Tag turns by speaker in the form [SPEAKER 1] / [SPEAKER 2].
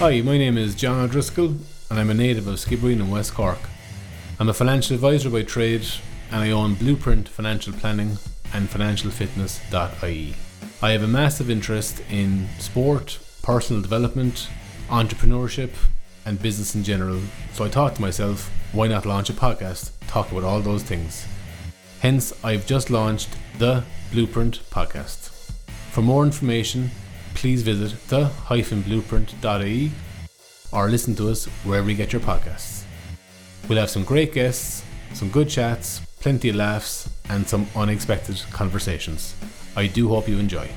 [SPEAKER 1] Hi, my name is John O'Driscoll, and I'm a native of Skibbereen in West Cork. I'm a financial advisor by trade, and I own Blueprint Financial Planning and FinancialFitness.ie. I have a massive interest in sport, personal development, entrepreneurship, and business in general, so I thought to myself, why not launch a podcast talk about all those things? Hence, I've just launched the Blueprint Podcast. For more information, please visit the-blueprint.ie or listen to us wherever you get your podcasts. We'll have some great guests, some good chats, plenty of laughs, and some unexpected conversations. I do hope you enjoy.